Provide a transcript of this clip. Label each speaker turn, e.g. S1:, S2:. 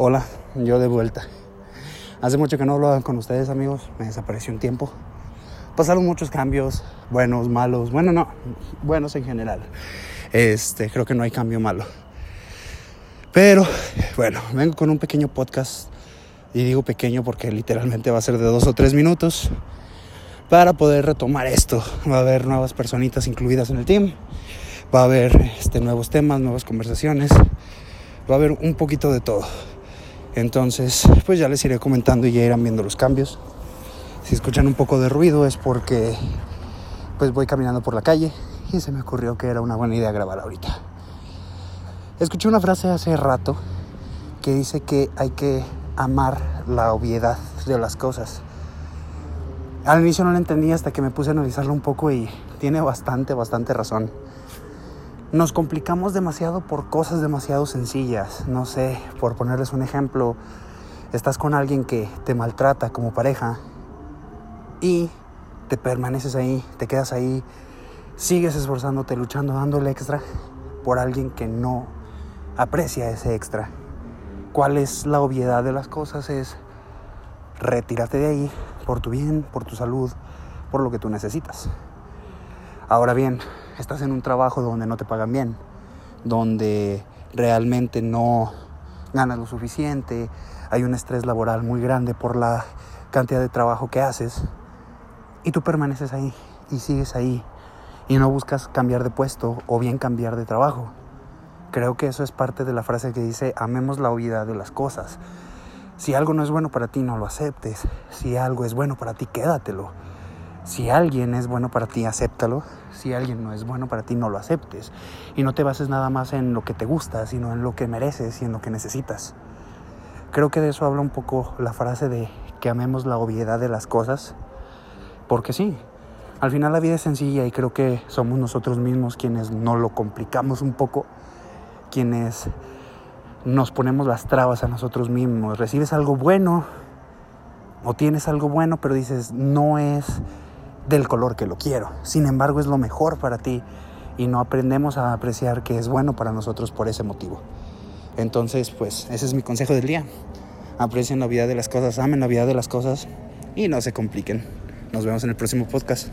S1: Hola, yo de vuelta. Hace mucho que no hablaba con ustedes, amigos. Me desapareció un tiempo. Pasaron muchos cambios, buenos, malos. Bueno, no, buenos en general. Este, creo que no hay cambio malo. Pero, bueno, vengo con un pequeño podcast. Y digo pequeño porque literalmente va a ser de dos o tres minutos. Para poder retomar esto. Va a haber nuevas personitas incluidas en el team. Va a haber este, nuevos temas, nuevas conversaciones. Va a haber un poquito de todo. Entonces, pues ya les iré comentando y ya irán viendo los cambios. Si escuchan un poco de ruido es porque pues voy caminando por la calle y se me ocurrió que era una buena idea grabar ahorita. Escuché una frase hace rato que dice que hay que amar la obviedad de las cosas. Al inicio no la entendí hasta que me puse a analizarlo un poco y tiene bastante, bastante razón. Nos complicamos demasiado por cosas demasiado sencillas. No sé, por ponerles un ejemplo, estás con alguien que te maltrata como pareja y te permaneces ahí, te quedas ahí, sigues esforzándote, luchando, dándole extra por alguien que no aprecia ese extra. ¿Cuál es la obviedad de las cosas? Es retírate de ahí por tu bien, por tu salud, por lo que tú necesitas. Ahora bien, estás en un trabajo donde no te pagan bien, donde realmente no ganas lo suficiente, hay un estrés laboral muy grande por la cantidad de trabajo que haces y tú permaneces ahí y sigues ahí y no buscas cambiar de puesto o bien cambiar de trabajo. Creo que eso es parte de la frase que dice amemos la obviedad de las cosas. Si algo no es bueno para ti, no lo aceptes. Si algo es bueno para ti, quédatelo. Si alguien es bueno para ti, acéptalo. Si alguien no es bueno para ti, no lo aceptes. Y no te bases nada más en lo que te gusta, sino en lo que mereces y en lo que necesitas. Creo que de eso habla un poco la frase de que amemos la obviedad de las cosas. Porque sí, al final la vida es sencilla y creo que somos nosotros mismos quienes nos lo complicamos un poco, quienes nos ponemos las trabas a nosotros mismos. Recibes algo bueno o tienes algo bueno, pero dices, no es del color que lo quiero. Sin embargo, es lo mejor para ti y no aprendemos a apreciar que es bueno para nosotros por ese motivo. Entonces, pues ese es mi consejo del día. Aprecien la vida de las cosas, amen la vida de las cosas y no se compliquen. Nos vemos en el próximo podcast.